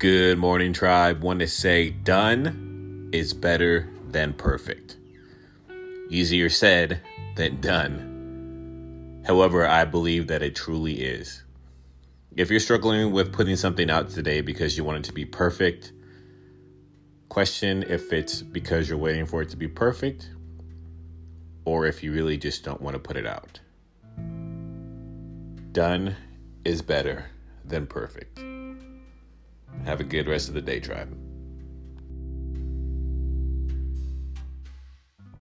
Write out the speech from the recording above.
Good morning, tribe. Want to say done is better than perfect. Easier said than done. However, I believe that it truly is. If you're struggling with putting something out today because you want it to be perfect, question if it's because you're waiting for it to be perfect or if you really just don't want to put it out. Done is better than perfect. Have a good rest of the day, tribe.